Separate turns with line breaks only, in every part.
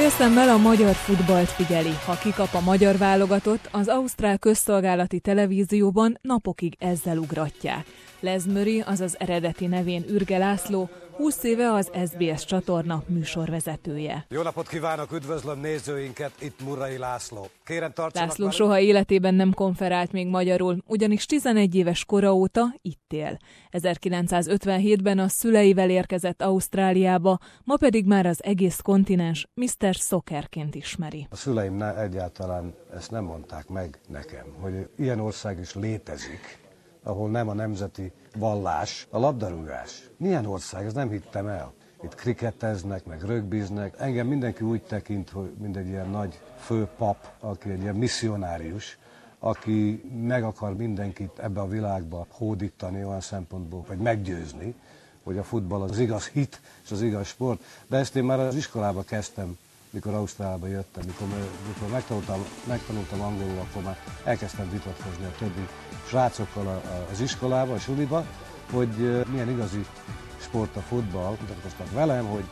Félszemmel a magyar futballt figyeli. Ha kikap a magyar válogatott, az Ausztrál közszolgálati televízióban napokig ezzel ugratják. Les Murray, azaz eredeti nevén Ürge László, 20 éve az SBS csatorna műsorvezetője.
Jó napot kívánok, üdvözlöm nézőinket, itt Murrai László. Kérem tartsanak
László
velünk.
soha életében nem konferált még magyarul, ugyanis 11 éves kora óta itt él. 1957-ben a szüleivel érkezett Ausztráliába, ma pedig már az egész kontinens Mr. Soccerként ismeri.
A szüleim ne, egyáltalán ezt nem mondták meg nekem, hogy ilyen ország is létezik, ahol nem a nemzeti vallás, a labdarúgás. Milyen ország, ezt nem hittem el. Itt kriketeznek, meg rögbiznek. Engem mindenki úgy tekint, hogy mint egy ilyen nagy főpap, aki egy ilyen misszionárius, aki meg akar mindenkit ebbe a világba hódítani olyan szempontból, vagy meggyőzni, hogy a futball az igaz hit és az igaz sport. De ezt én már az iskolába kezdtem, mikor Ausztráliába jöttem, mikor, mikor megtanultam, megtanultam angolul, akkor már elkezdtem vitatkozni a többi srácokkal a- a- az iskolába, a suliba, hogy milyen igazi sport a futball. Vitatkoztak velem, hogy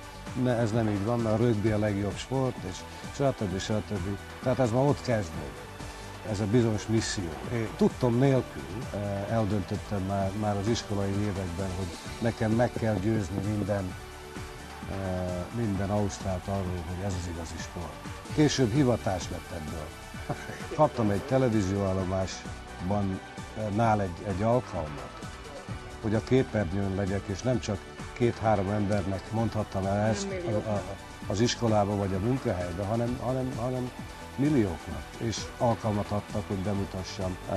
ne, ez nem így van, mert a rögbi a legjobb sport, és stb. stb. Tehát ez már ott kezdődik ez a bizonyos misszió. Én tudtom nélkül eldöntöttem már, már az iskolai években, hogy nekem meg kell győzni minden, minden Ausztrált arról, hogy ez az igazi sport. Később hivatás lett ebből. Kaptam egy televízióállomásban eh, nál egy, egy alkalmat, hogy a képernyőn legyek, és nem csak két-három embernek mondhattam el ezt a, a, az iskolába vagy a munkahelybe, hanem, hanem, hanem millióknak. És alkalmat adtak, hogy bemutassam eh,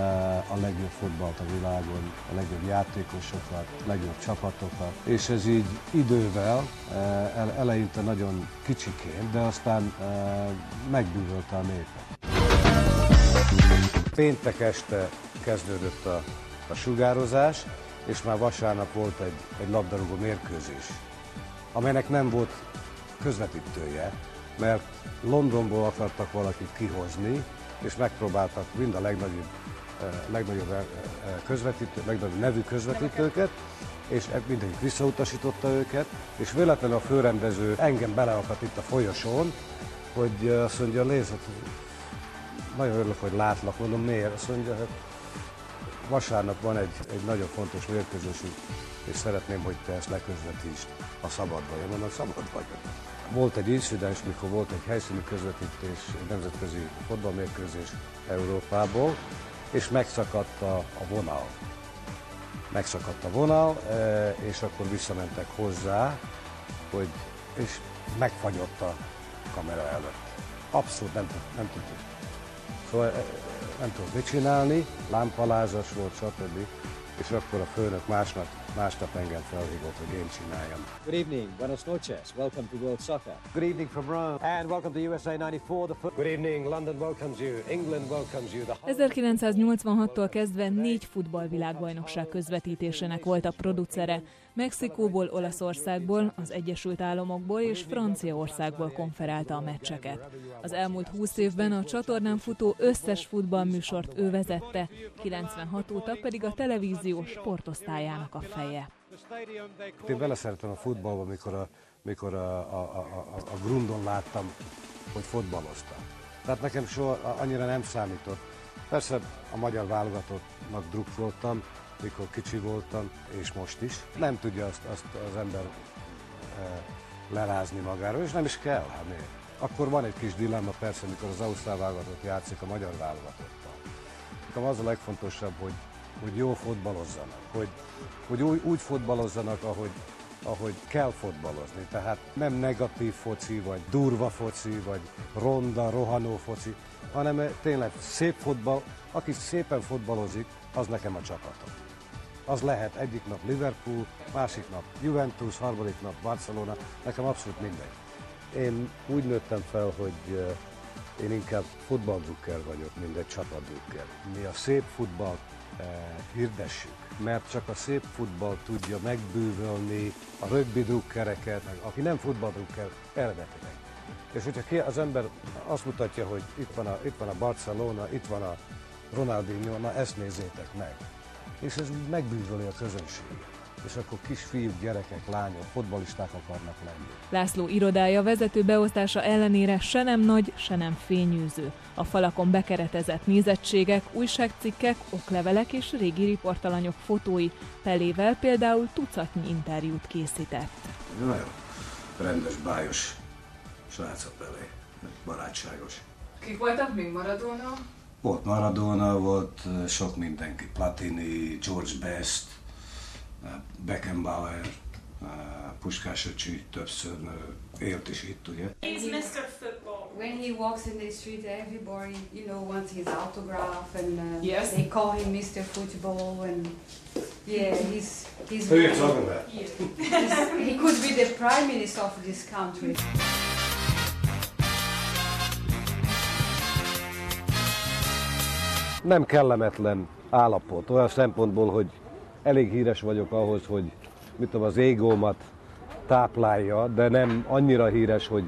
a legjobb futballt a világon, a legjobb játékosokat, a legjobb csapatokat. És ez így idővel, eh, ele- eleinte nagyon kicsiként, de aztán eh, megbűvölte a népet. Péntek este kezdődött a, a sugározás, és már vasárnap volt egy, egy labdarúgó mérkőzés, amelynek nem volt közvetítője, mert Londonból akartak valakit kihozni, és megpróbáltak mind a legnagyobb, eh, legnagyobb eh, eh, közvetítő, legnagyobb nevű közvetítőket, és e- mindegyik visszautasította őket, és véletlenül a főrendező engem beleakadt itt a folyosón, hogy azt mondja, nézd, hát nagyon örülök, hogy látlak, mondom, miért? Azt mondja, hát vasárnap van egy, egy nagyon fontos mérkőzésünk, és szeretném, hogy te ezt leközvetítsd, ha szabad vagy. Mondom, szabad vagyok. Volt egy incidens, mikor volt egy helyszíni közvetítés, egy nemzetközi fotballmérkőzés Európából, és megszakadt a, a vonal. Megszakadt a vonal, eh, és akkor visszamentek hozzá, hogy, és megfagyott a kamera előtt. Abszolút nem, nem tudtuk. Szóval eh, nem tudott mit csinálni, lámpalázas volt, stb. És akkor a főnök másnap, másnap engem felhívott, hogy én csináljam.
Good evening, buenos noches. Welcome to World Soccer.
Good evening from Rome, and welcome to USA 94. The
Good evening, London welcomes you, England welcomes you. The
1986-tól kezdve négy futballvilágbajnokság közvetítésének volt a producere. Mexikóból, Olaszországból, az Egyesült Államokból és Franciaországból konferálta a meccseket. Az elmúlt 20 évben a csatornán futó összes futballműsort ő vezette, 96 óta pedig a televízió sportosztályának a feje.
Én beleszerettem a futballba, mikor a, mikor a, a, a, a, grundon láttam, hogy fotballoztam. Tehát nekem soha annyira nem számított. Persze a magyar válogatottnak drukkoltam, mikor kicsi voltam, és most is. Nem tudja azt, azt az ember e, lerázni magáról, és nem is kell. Hát miért? Akkor van egy kis dilemma persze, mikor az Ausztrál válogatott játszik a magyar válogatottal. Nekem az a legfontosabb, hogy, hogy jó fotbalozzanak, hogy, hogy úgy, úgy fotbalozzanak, ahogy, ahogy kell fotbalozni. Tehát nem negatív foci, vagy durva foci, vagy ronda, rohanó foci, hanem eh, tényleg szép fotball, aki szépen fotbalozik, az nekem a csapatom. Az lehet egyik nap Liverpool, másik nap Juventus, harmadik nap Barcelona, nekem abszolút mindegy. Én úgy nőttem fel, hogy eh, én inkább futballdrukker vagyok, mint egy csapatdrukker. Mi a szép futballt hirdessük, mert csak a szép futball tudja megbűvölni a rögbi drukkereket, aki nem futballdrukker, eredetileg. És hogyha az ember azt mutatja, hogy itt van a, itt van a Barcelona, itt van a Ronaldinho, na ezt nézzétek meg. És ez megbűvöli a közönséget. És akkor kisfiúk, gyerekek, lányok, fotbalisták akarnak lenni.
László irodája vezető beosztása ellenére se nem nagy, se nem fényűző. A falakon bekeretezett nézettségek, újságcikkek, oklevelek és régi riportalanyok fotói, Pelével például tucatnyi interjút készített.
Nagyon rendes, bájos srác a Pelé, barátságos.
Kik voltak még Maradona?
Volt Maradona, volt sok mindenki, Platini, George Best, Beckenbauer, Puskás öcsi többször élt is itt, ugye?
He's Mr. Football.
When he walks in the street, everybody, you know, wants his autograph, and uh,
Yes.
they call him Mr. Football, and yeah, he's he's,
Who you talking about?
he's- he could be the prime minister of this country.
Nem kellemetlen állapot, olyan szempontból, hogy elég híres vagyok ahhoz, hogy mit tudom, az égómat táplálja, de nem annyira híres, hogy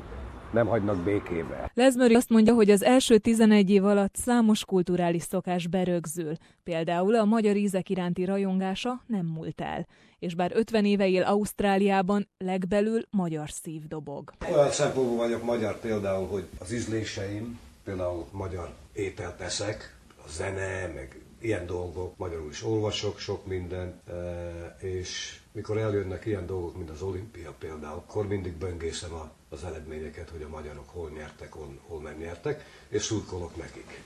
nem hagynak békébe.
Lezmöri azt mondja, hogy az első 11 év alatt számos kulturális szokás berögzül. Például a magyar ízek iránti rajongása nem múlt el. És bár 50 éve él Ausztráliában, legbelül magyar szív dobog.
Olyan szempontból vagyok magyar például, hogy az ízléseim, például magyar ételt eszek, a zene, meg ilyen dolgok, magyarul is olvasok sok mindent, eh, és mikor eljönnek ilyen dolgok, mint az olimpia például, akkor mindig böngészem a, az eredményeket, hogy a magyarok hol nyertek, hol, hol nem nyertek, és szurkolok nekik.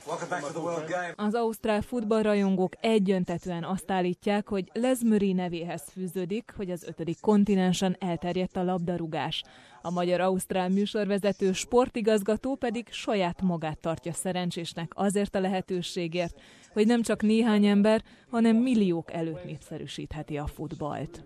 Az ausztrál futballrajongók egyöntetően azt állítják, hogy Lezmöri nevéhez fűződik, hogy az ötödik kontinensen elterjedt a labdarúgás. A magyar-ausztrál műsorvezető sportigazgató pedig saját magát tartja szerencsésnek azért a lehetőségért, hogy nem csak néhány ember, hanem milliók előtt népszerűsítheti a futballt.